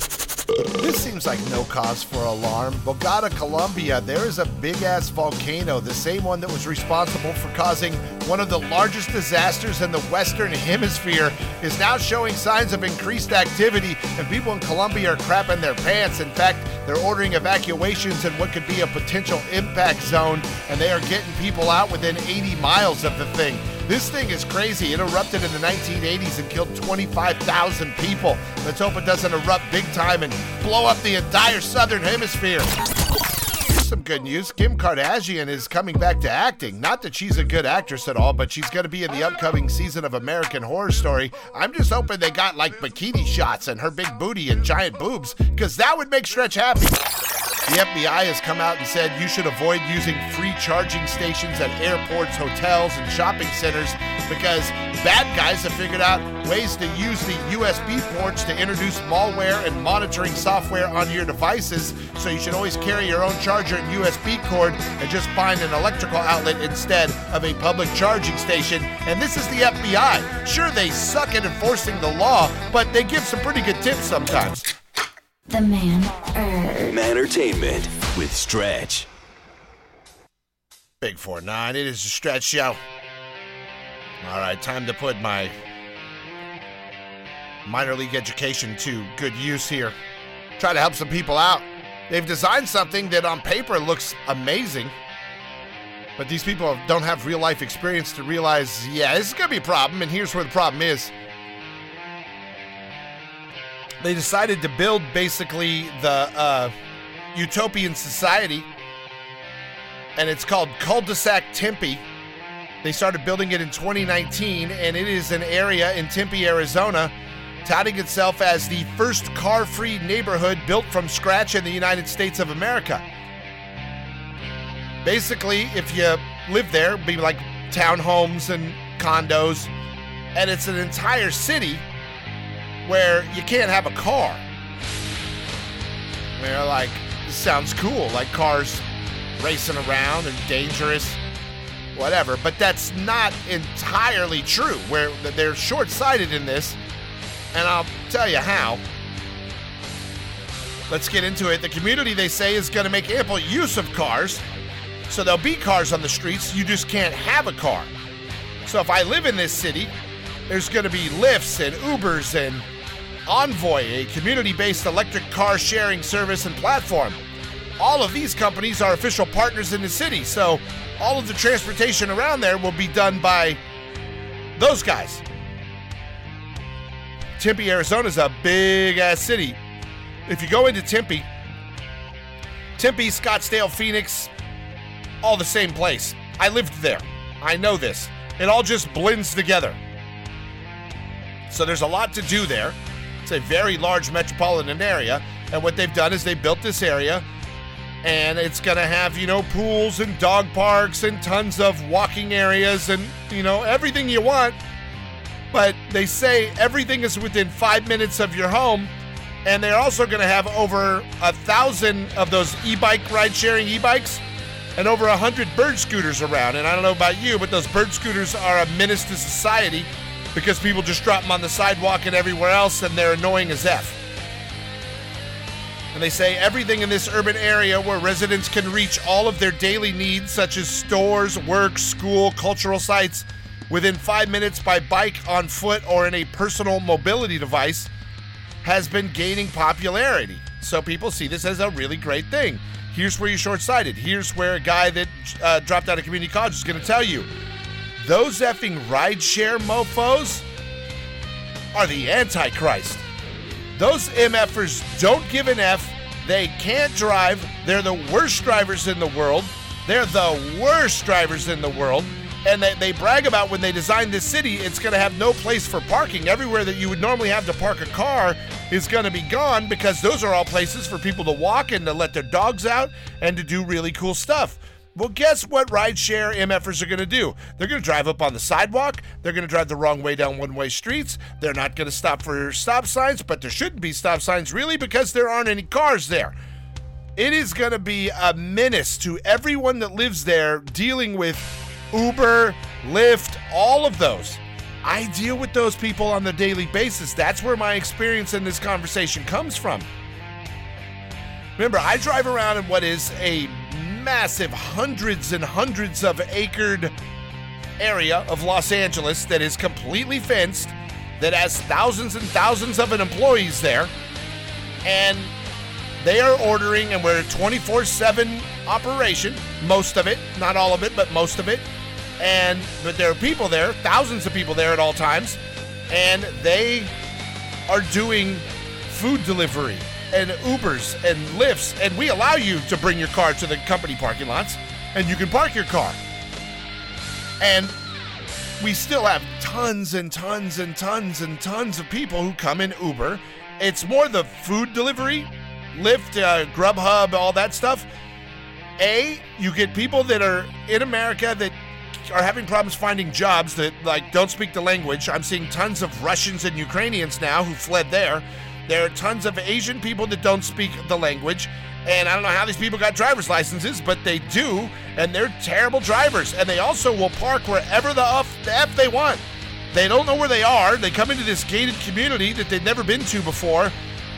This seems like no cause for alarm. Bogota, Colombia, there is a big ass volcano, the same one that was responsible for causing one of the largest disasters in the Western Hemisphere, is now showing signs of increased activity, and people in Colombia are crapping their pants. In fact, they're ordering evacuations in what could be a potential impact zone, and they are getting people out within 80 miles of the thing. This thing is crazy. It erupted in the 1980s and killed 25,000 people. Let's hope it doesn't erupt big time and blow up the entire southern hemisphere. here's some good news. Kim Kardashian is coming back to acting. Not that she's a good actress at all, but she's going to be in the upcoming season of American Horror Story. I'm just hoping they got like bikini shots and her big booty and giant boobs, because that would make Stretch happy. The FBI has come out and said you should avoid using free charging stations at airports, hotels, and shopping centers because bad guys have figured out ways to use the USB ports to introduce malware and monitoring software onto your devices. So you should always carry your own charger and USB cord and just find an electrical outlet instead of a public charging station. And this is the FBI. Sure, they suck at enforcing the law, but they give some pretty good tips sometimes. The man urge. Entertainment with Stretch. Big 4 9, it is a stretch show. All right, time to put my minor league education to good use here. Try to help some people out. They've designed something that on paper looks amazing, but these people don't have real life experience to realize, yeah, this is going to be a problem, and here's where the problem is. They decided to build basically the uh, utopian society, and it's called Culdesac Tempe. They started building it in 2019, and it is an area in Tempe, Arizona, touting itself as the first car free neighborhood built from scratch in the United States of America. Basically, if you live there, be like townhomes and condos, and it's an entire city where you can't have a car. They're like, this sounds cool, like cars racing around and dangerous whatever. But that's not entirely true. Where they're short-sighted in this, and I'll tell you how. Let's get into it. The community they say is going to make ample use of cars, so there'll be cars on the streets. You just can't have a car. So if I live in this city, there's going to be Lyfts and Ubers and Envoy, a community-based electric car sharing service and platform. All of these companies are official partners in the city, so all of the transportation around there will be done by those guys. Tempe, Arizona is a big ass city. If you go into Tempe, Tempe, Scottsdale, Phoenix, all the same place. I lived there. I know this. It all just blends together. So there's a lot to do there. It's a very large metropolitan area. And what they've done is they built this area and it's going to have, you know, pools and dog parks and tons of walking areas and, you know, everything you want. But they say everything is within five minutes of your home. And they're also going to have over a thousand of those e bike ride sharing e bikes and over a hundred bird scooters around. And I don't know about you, but those bird scooters are a menace to society because people just drop them on the sidewalk and everywhere else and they're annoying as F. And they say everything in this urban area where residents can reach all of their daily needs, such as stores, work, school, cultural sites, within five minutes by bike, on foot, or in a personal mobility device, has been gaining popularity. So people see this as a really great thing. Here's where you're short sighted. Here's where a guy that uh, dropped out of community college is going to tell you those effing rideshare mofos are the Antichrist. Those MFers don't give an F. They can't drive. They're the worst drivers in the world. They're the worst drivers in the world. And they, they brag about when they design this city, it's going to have no place for parking. Everywhere that you would normally have to park a car is going to be gone because those are all places for people to walk and to let their dogs out and to do really cool stuff. Well, guess what rideshare MFers are going to do? They're going to drive up on the sidewalk. They're going to drive the wrong way down one way streets. They're not going to stop for stop signs, but there shouldn't be stop signs really because there aren't any cars there. It is going to be a menace to everyone that lives there dealing with Uber, Lyft, all of those. I deal with those people on the daily basis. That's where my experience in this conversation comes from. Remember, I drive around in what is a massive, hundreds and hundreds of acred area of Los Angeles that is completely fenced, that has thousands and thousands of employees there, and they are ordering, and we're a 24 7 operation, most of it, not all of it, but most of it. And but there are people there, thousands of people there at all times, and they are doing food delivery and Ubers and Lyfts, and we allow you to bring your car to the company parking lots, and you can park your car. And we still have tons and tons and tons and tons of people who come in Uber. It's more the food delivery, Lyft, uh, Grubhub, all that stuff. A, you get people that are in America that are having problems finding jobs that like don't speak the language. I'm seeing tons of Russians and Ukrainians now who fled there. There are tons of Asian people that don't speak the language. And I don't know how these people got driver's licenses, but they do, and they're terrible drivers. And they also will park wherever the F, the F they want. They don't know where they are. They come into this gated community that they've never been to before,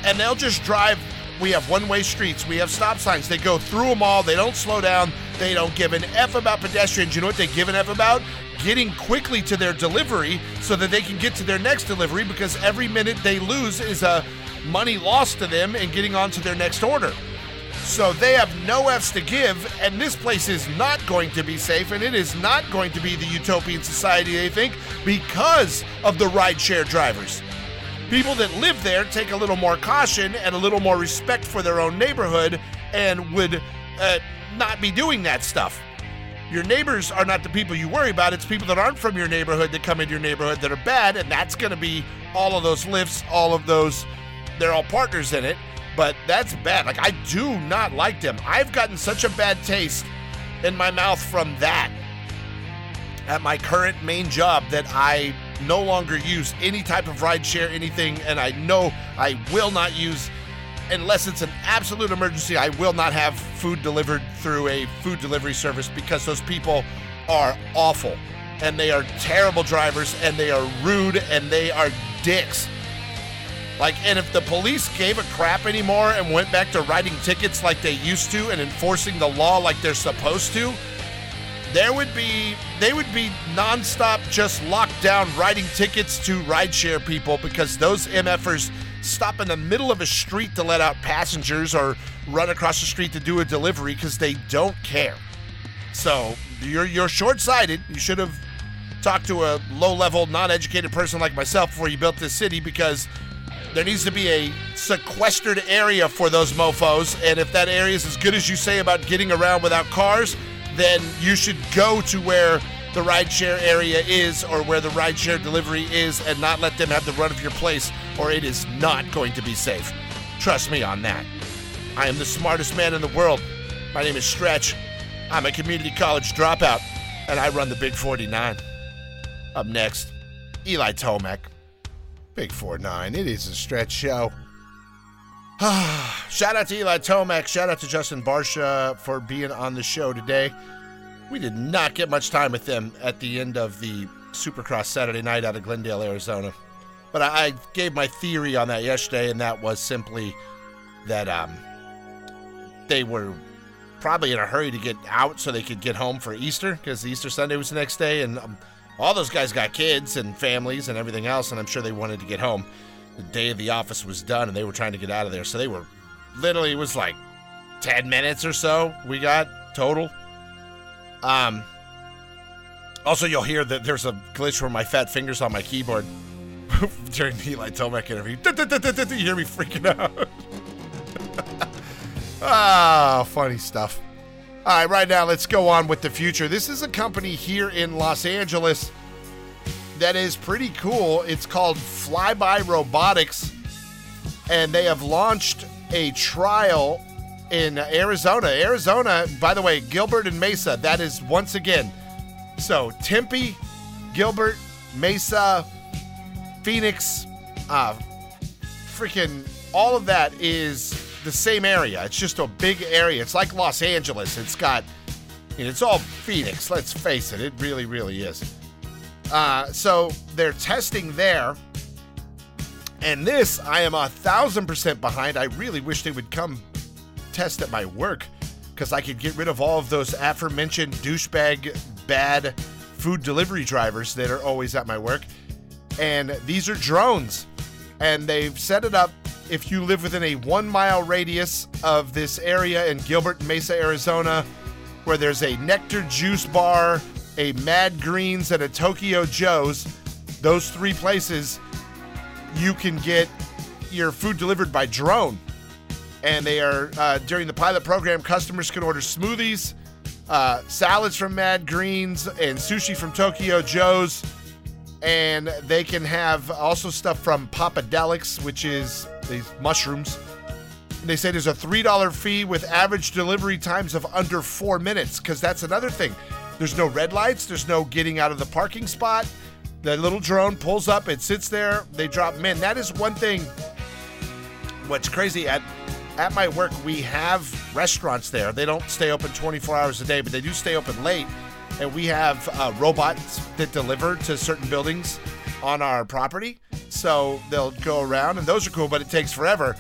and they'll just drive. We have one way streets, we have stop signs. They go through them all, they don't slow down, they don't give an F about pedestrians. You know what they give an F about? Getting quickly to their delivery so that they can get to their next delivery because every minute they lose is a money lost to them and getting on to their next order. So they have no F's to give, and this place is not going to be safe, and it is not going to be the utopian society they think because of the rideshare drivers. People that live there take a little more caution and a little more respect for their own neighborhood and would uh, not be doing that stuff. Your neighbors are not the people you worry about. It's people that aren't from your neighborhood that come into your neighborhood that are bad, and that's going to be all of those Lyfts, all of those. They're all partners in it but that's bad. Like, I do not like them. I've gotten such a bad taste in my mouth from that at my current main job that I no longer use any type of rideshare, anything, and I know I will not use unless it's an absolute emergency. I will not have food delivered through a food delivery service because those people are awful and they are terrible drivers and they are rude and they are dicks. Like, and if the police gave a crap anymore and went back to writing tickets like they used to and enforcing the law like they're supposed to, there would be, they would be nonstop just locked down writing tickets to rideshare people because those MFers stop in the middle of a street to let out passengers or run across the street to do a delivery because they don't care. So you're, you're short sighted. You should have talked to a low level, non educated person like myself before you built this city because there needs to be a sequestered area for those mofos. And if that area is as good as you say about getting around without cars, then you should go to where the rideshare area is or where the rideshare delivery is and not let them have the run of your place, or it is not going to be safe. Trust me on that. I am the smartest man in the world. My name is Stretch. I'm a community college dropout, and I run the Big 49. Up next, Eli Tomac. Big 49, It is a stretch show. Shout out to Eli Tomac. Shout out to Justin Barcia for being on the show today. We did not get much time with them at the end of the Supercross Saturday night out of Glendale, Arizona. But I, I gave my theory on that yesterday, and that was simply that um, they were probably in a hurry to get out so they could get home for Easter because Easter Sunday was the next day, and um, all those guys got kids and families and everything else, and I'm sure they wanted to get home. The day of the office was done, and they were trying to get out of there. So they were literally it was like 10 minutes or so we got total. Um. Also, you'll hear that there's a glitch where my fat fingers on my keyboard during the Eli Tomac interview. You hear me freaking out. ah, funny stuff. All right, right now, let's go on with the future. This is a company here in Los Angeles that is pretty cool. It's called Flyby Robotics, and they have launched a trial in Arizona. Arizona, by the way, Gilbert and Mesa, that is once again. So, Tempe, Gilbert, Mesa, Phoenix, uh, freaking all of that is the same area. It's just a big area. It's like Los Angeles. It's got, you know, it's all Phoenix. Let's face it. It really, really is. Uh, so they're testing there. And this, I am a thousand percent behind. I really wish they would come test at my work because I could get rid of all of those aforementioned douchebag bad food delivery drivers that are always at my work. And these are drones. And they've set it up if you live within a one mile radius of this area in Gilbert Mesa, Arizona, where there's a Nectar Juice Bar, a Mad Greens, and a Tokyo Joe's, those three places, you can get your food delivered by drone. And they are, uh, during the pilot program, customers can order smoothies, uh, salads from Mad Greens, and sushi from Tokyo Joe's. And they can have also stuff from Papadelics, which is these mushrooms. They say there's a $3 fee with average delivery times of under four minutes, because that's another thing. There's no red lights, there's no getting out of the parking spot. The little drone pulls up, it sits there, they drop in. That is one thing. What's crazy at at my work, we have restaurants there. They don't stay open 24 hours a day, but they do stay open late. And we have uh, robots that deliver to certain buildings on our property. So they'll go around, and those are cool, but it takes forever.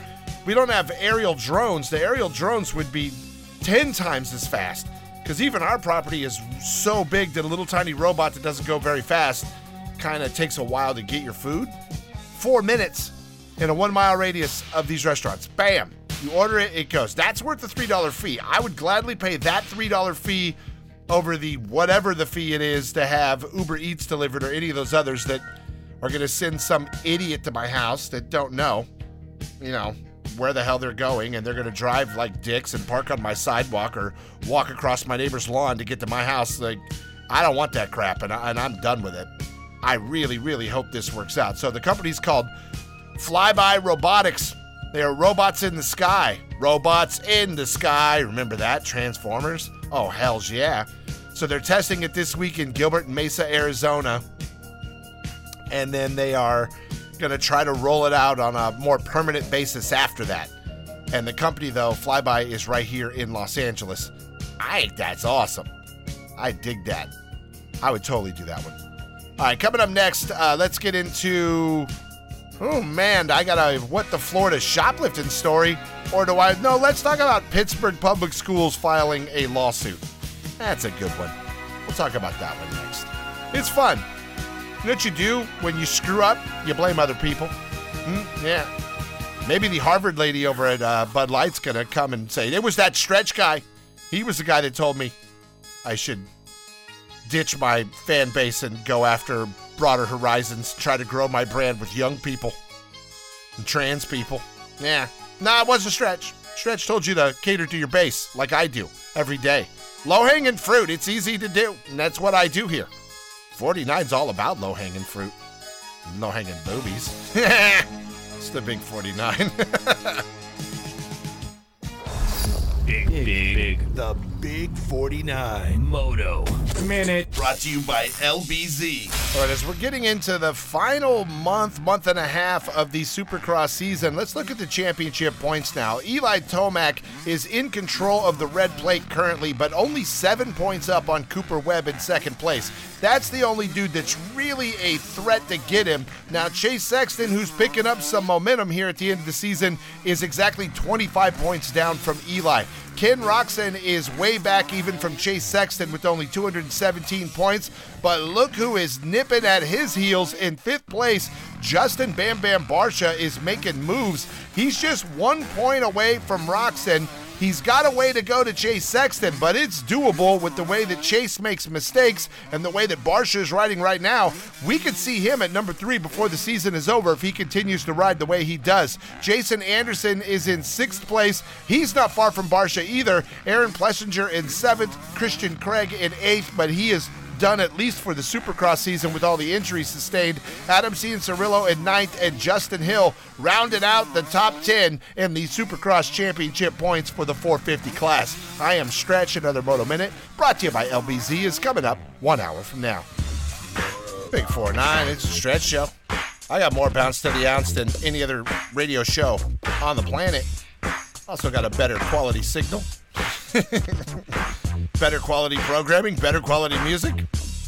We don't have aerial drones. The aerial drones would be 10 times as fast because even our property is so big that a little tiny robot that doesn't go very fast kind of takes a while to get your food. Four minutes in a one mile radius of these restaurants. Bam! You order it, it goes. That's worth the $3 fee. I would gladly pay that $3 fee over the whatever the fee it is to have Uber Eats delivered or any of those others that are going to send some idiot to my house that don't know, you know, where the hell they're going and they're going to drive like dicks and park on my sidewalk or walk across my neighbor's lawn to get to my house. Like, I don't want that crap and, I, and I'm done with it. I really, really hope this works out. So the company's called Flyby Robotics. They are robots in the sky. Robots in the sky. Remember that? Transformers? Oh, hells yeah. So they're testing it this week in Gilbert Mesa, Arizona. And then they are going to try to roll it out on a more permanent basis after that. And the company, though, Flyby, is right here in Los Angeles. I think that's awesome. I dig that. I would totally do that one. All right, coming up next, uh, let's get into Oh man, I got a what the Florida shoplifting story. Or do I? No, let's talk about Pittsburgh Public Schools filing a lawsuit. That's a good one. We'll talk about that one next. It's fun. You you do when you screw up? You blame other people. Hmm? Yeah. Maybe the Harvard lady over at uh, Bud Light's gonna come and say it was that stretch guy. He was the guy that told me I should ditch my fan base and go after broader horizons, try to grow my brand with young people and trans people. Yeah. Nah, it was a stretch. Stretch told you to cater to your base like I do every day. Low hanging fruit, it's easy to do, and that's what I do here. 49's all about low hanging fruit. Low hanging boobies. it's the big 49. Big, big, big. The Big 49. Moto. Minute. Brought to you by LBZ. All right, as we're getting into the final month, month and a half of the Supercross season, let's look at the championship points now. Eli Tomac is in control of the red plate currently, but only seven points up on Cooper Webb in second place. That's the only dude that's really a threat to get him. Now, Chase Sexton, who's picking up some momentum here at the end of the season, is exactly 25 points down from Eli. Ken Roczen is way back even from Chase Sexton with only 217 points. But look who is nipping at his heels in fifth place. Justin Bam Bam Barcia is making moves. He's just one point away from Roczen. He's got a way to go to Chase Sexton, but it's doable with the way that Chase makes mistakes and the way that Barcia is riding right now. We could see him at number three before the season is over if he continues to ride the way he does. Jason Anderson is in sixth place. He's not far from Barcia either. Aaron Plessinger in seventh, Christian Craig in eighth, but he is done at least for the Supercross season with all the injuries sustained. Adam Cianciarulo in ninth and Justin Hill rounded out the top 10 in the Supercross championship points for the 450 class. I am Stretch, another Moto Minute, brought to you by LBZ, is coming up one hour from now. Big 4-9, it's a Stretch show. I got more bounce to the ounce than any other radio show on the planet. Also got a better quality signal. better quality programming, better quality music.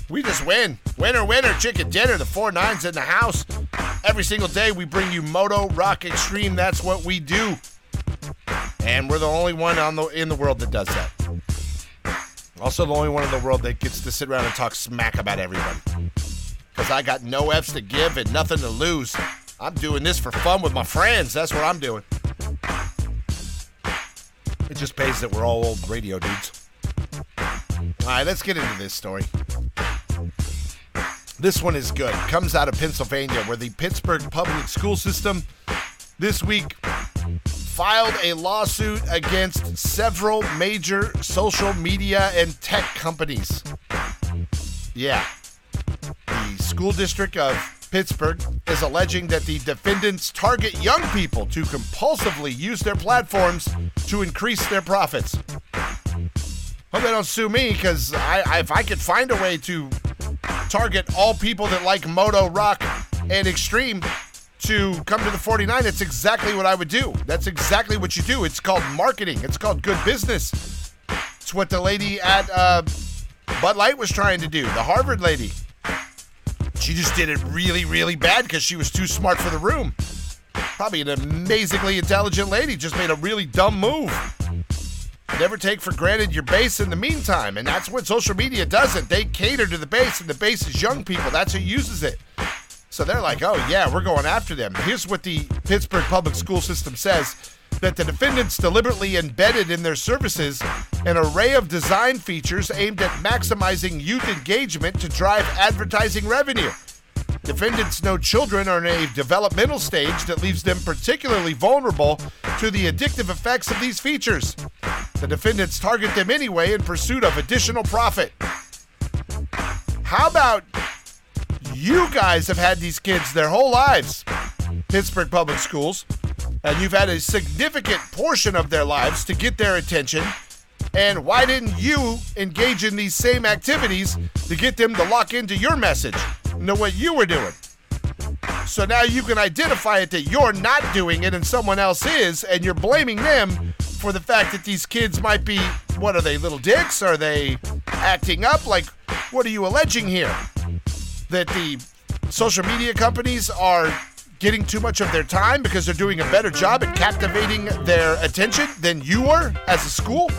We just win. Winner, winner, chicken dinner. The four nines in the house. Every single day we bring you Moto Rock Extreme. That's what we do. And we're the only one on the in the world that does that. Also the only one in the world that gets to sit around and talk smack about everybody. Because I got no F's to give and nothing to lose. I'm doing this for fun with my friends. That's what I'm doing. It just pays that we're all old radio dudes. All right, let's get into this story. This one is good. Comes out of Pennsylvania, where the Pittsburgh public school system this week filed a lawsuit against several major social media and tech companies. Yeah. The school district of Pittsburgh is alleging that the defendants target young people to compulsively use their platforms to increase their profits. Hope they don't sue me because I, I, if I could find a way to target all people that like moto, rock, and extreme to come to the 49, that's exactly what I would do. That's exactly what you do. It's called marketing. It's called good business. It's what the lady at uh, Bud Light was trying to do. The Harvard lady. She just did it really, really bad because she was too smart for the room. Probably an amazingly intelligent lady, just made a really dumb move. Never take for granted your base in the meantime, and that's what social media doesn't. They cater to the base, and the base is young people. That's who uses it. So they're like, oh, yeah, we're going after them. Here's what the Pittsburgh public school system says that the defendants deliberately embedded in their services an array of design features aimed at maximizing youth engagement to drive advertising revenue. Defendants know children are in a developmental stage that leaves them particularly vulnerable to the addictive effects of these features. The defendants target them anyway in pursuit of additional profit. How about you guys have had these kids their whole lives, Pittsburgh Public Schools, and you've had a significant portion of their lives to get their attention. And why didn't you engage in these same activities to get them to lock into your message, know what you were doing? So now you can identify it that you're not doing it and someone else is, and you're blaming them for the fact that these kids might be, what are they, little dicks? Are they acting up? Like, what are you alleging here? That the social media companies are getting too much of their time because they're doing a better job at captivating their attention than you were as a school?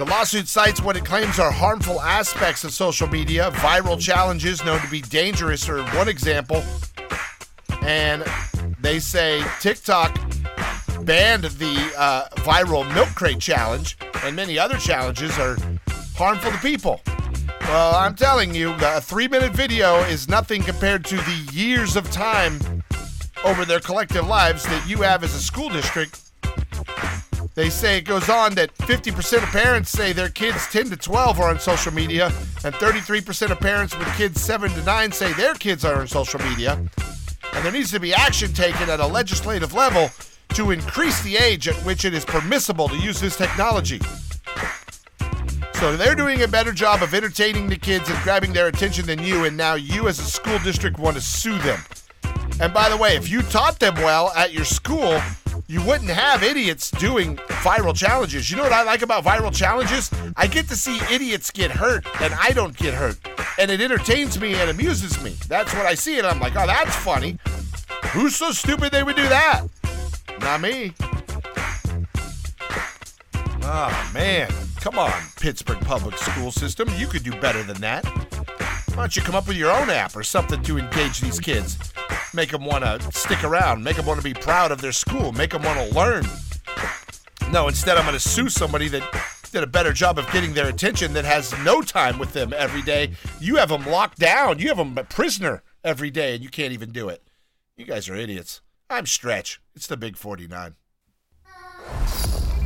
The lawsuit cites what it claims are harmful aspects of social media. Viral challenges known to be dangerous are one example. And they say TikTok banned the uh, viral milk crate challenge, and many other challenges are harmful to people. Well, I'm telling you, a three minute video is nothing compared to the years of time over their collective lives that you have as a school district. They say it goes on that 50% of parents say their kids 10 to 12 are on social media, and 33% of parents with kids 7 to 9 say their kids are on social media. And there needs to be action taken at a legislative level to increase the age at which it is permissible to use this technology. So they're doing a better job of entertaining the kids and grabbing their attention than you, and now you as a school district want to sue them. And by the way, if you taught them well at your school, you wouldn't have idiots doing viral challenges. You know what I like about viral challenges? I get to see idiots get hurt and I don't get hurt. And it entertains me and amuses me. That's what I see, and I'm like, oh, that's funny. Who's so stupid they would do that? Not me. Oh, man. Come on, Pittsburgh Public School System. You could do better than that. Why don't you come up with your own app or something to engage these kids? Make them want to stick around, make them want to be proud of their school, make them want to learn. No, instead, I'm going to sue somebody that did a better job of getting their attention that has no time with them every day. You have them locked down, you have them a prisoner every day, and you can't even do it. You guys are idiots. I'm Stretch. It's the Big 49.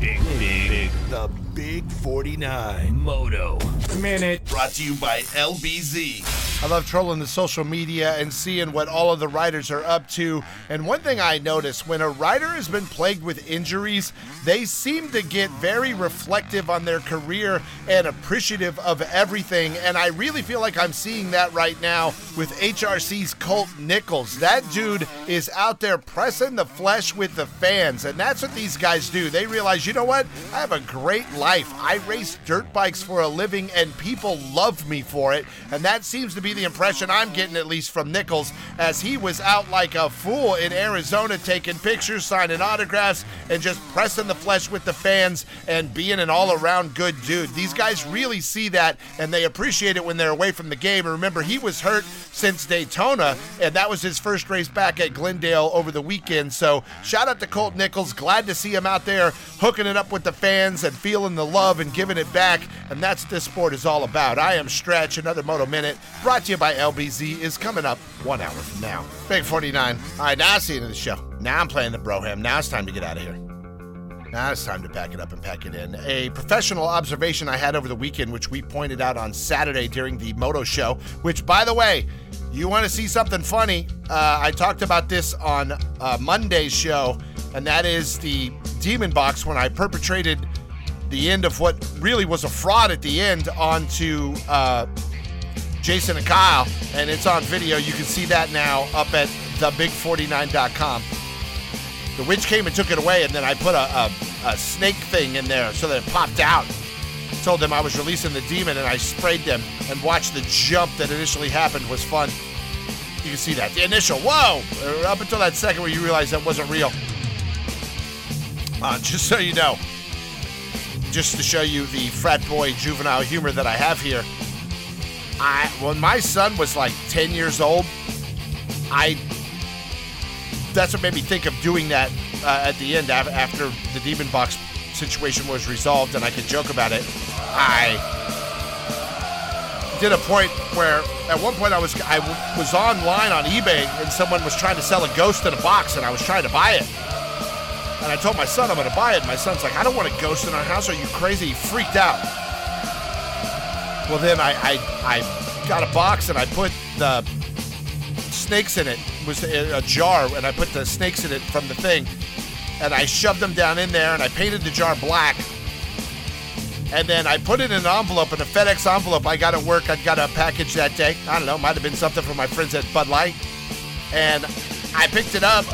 Big, big, big. The Big 49. Moto. Minute. Brought to you by LBZ. I love trolling the social media and seeing what all of the riders are up to. And one thing I notice when a rider has been plagued with injuries, they seem to get very reflective on their career and appreciative of everything. And I really feel like I'm seeing that right now with HRC's Colt Nichols. That dude is out there pressing the flesh with the fans. And that's what these guys do. They realize, you know what? I have a great life. I race dirt bikes for a living, and people love me for it. And that seems to be the impression I'm getting, at least from Nichols, as he was out like a fool in Arizona taking pictures, signing autographs, and just pressing the flesh with the fans and being an all around good dude. These guys really see that and they appreciate it when they're away from the game. And remember, he was hurt since Daytona, and that was his first race back at Glendale over the weekend. So shout out to Colt Nichols. Glad to see him out there hooking it up with the fans and feeling the love and giving it back. And that's what this sport is all about. I am Stretch, another Moto Minute brought to you by LBZ is coming up one hour from now. Big 49. All right, now I see you the show. Now I'm playing the Broham. Now it's time to get out of here. Now it's time to pack it up and pack it in. A professional observation I had over the weekend, which we pointed out on Saturday during the Moto Show, which, by the way, you want to see something funny? Uh, I talked about this on uh, Monday's show, and that is the Demon Box when I perpetrated the end of what really was a fraud at the end onto uh, Jason and Kyle, and it's on video. You can see that now up at thebig49.com. The witch came and took it away, and then I put a, a, a snake thing in there so that it popped out. Told them I was releasing the demon, and I sprayed them and watched the jump that initially happened was fun. You can see that. The initial, whoa! Up until that second where you realize that wasn't real. Uh, just so you know, just to show you the frat boy juvenile humor that I have here. I when my son was like 10 years old, I that's what made me think of doing that uh, at the end after the demon box situation was resolved and I could joke about it. I did a point where at one point I was I was online on eBay and someone was trying to sell a ghost in a box and I was trying to buy it. And I told my son I'm going to buy it. My son's like, I don't want a ghost in our house. Are you crazy? He freaked out. Well, then I, I, I got a box and I put the snakes in it. it was a, jar, and I put the snakes in it from the thing. And I shoved them down in there, and I painted the jar black. And then I put it in an envelope, in a FedEx envelope. I got at work. I got a package that day. I don't know, might have been something from my friends at Bud Light. And I picked it up,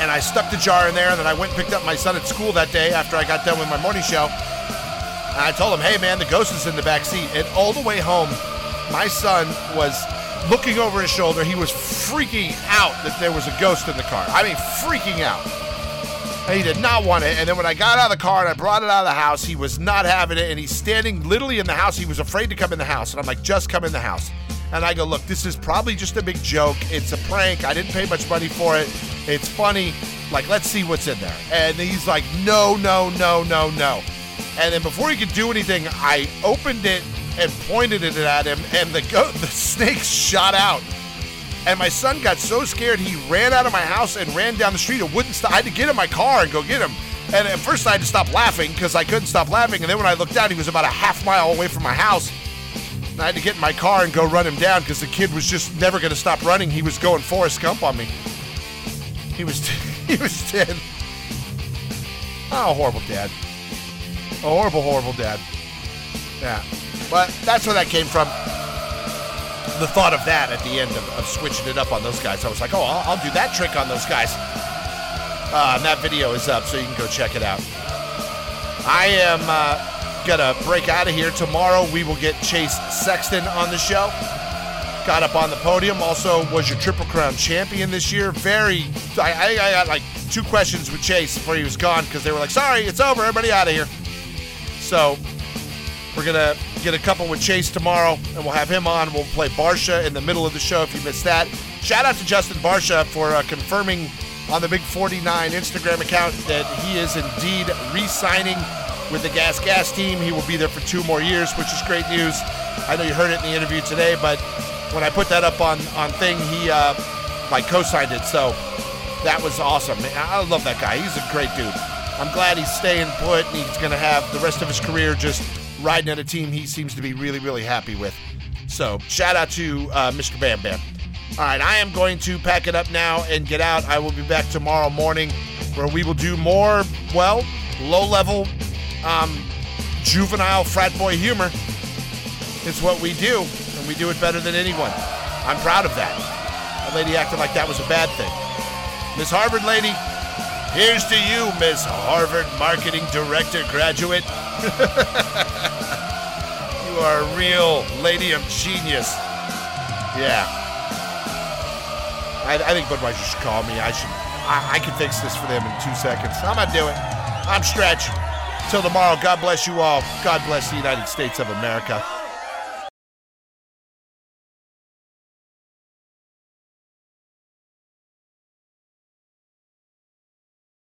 and I stuck the jar in there. And then I went and picked up my son at school that day after I got done with my morning show. And I told him, hey man, the ghost is in the back seat. And all the way home, my son was looking over his shoulder. He was freaking out that there was a ghost in the car. I mean, freaking out. And he did not want it. And then when I got out of the car and I brought it out of the house, he was not having it. And he's standing literally in the house. He was afraid to come in the house. And I'm like, just come in the house. And I go, look, this is probably just a big joke. It's a prank. I didn't pay much money for it. It's funny. Like, let's see what's in there. And he's like, no, no, no, no, no. And then before he could do anything, I opened it and pointed it at him, and the go- the snake shot out. And my son got so scared he ran out of my house and ran down the street and wouldn't stop. I had to get in my car and go get him. And at first I had to stop laughing because I couldn't stop laughing. And then when I looked out, he was about a half mile away from my house. And I had to get in my car and go run him down because the kid was just never going to stop running. He was going Forrest Gump on me. He was he was dead. Oh, horrible dad. A horrible, horrible dad. Yeah. But that's where that came from. The thought of that at the end of, of switching it up on those guys. I was like, oh, I'll, I'll do that trick on those guys. Uh, and that video is up, so you can go check it out. I am uh, to break out of here. Tomorrow we will get Chase Sexton on the show. Got up on the podium. Also was your Triple Crown champion this year. Very, I, I, got like two questions with Chase before he was gone because they were like, sorry, it's over. Everybody out of here. So we're to get a couple with Chase tomorrow, and we'll have him on. We'll play Barcia in the middle of the show if you missed that. Shout out to Justin Barcia for uh, confirming on the Big 49 Instagram account that he is indeed re signing with the Gas Gas team. He will be there for two more years, which is great news. I know you heard it in the interview today, but when I put that up on, on thing, he uh, like co signed it. So that was awesome. I love that guy. He's a great dude. I'm glad he's staying put and he's going to have the rest of his career just riding at a team he seems to be really, really happy with. So, shout out to uh, Mr. Bam Bam. All right, I am going to pack it up now and get out. I will be back tomorrow morning where we will do more, well, low level, um, juvenile frat boy humor. It's what we do, and we do it better than anyone. I'm proud of that. That lady acted like that was a bad thing. Miss Harvard lady, here's to you, Miss Harvard Marketing Director graduate. you are a real lady of genius. Yeah. I, I think Budweiser should call me. I should. I, I can fix this for them in two seconds. I'm gonna do it. I'm Stretch. Till tomorrow. God bless you all. God bless the United States of America.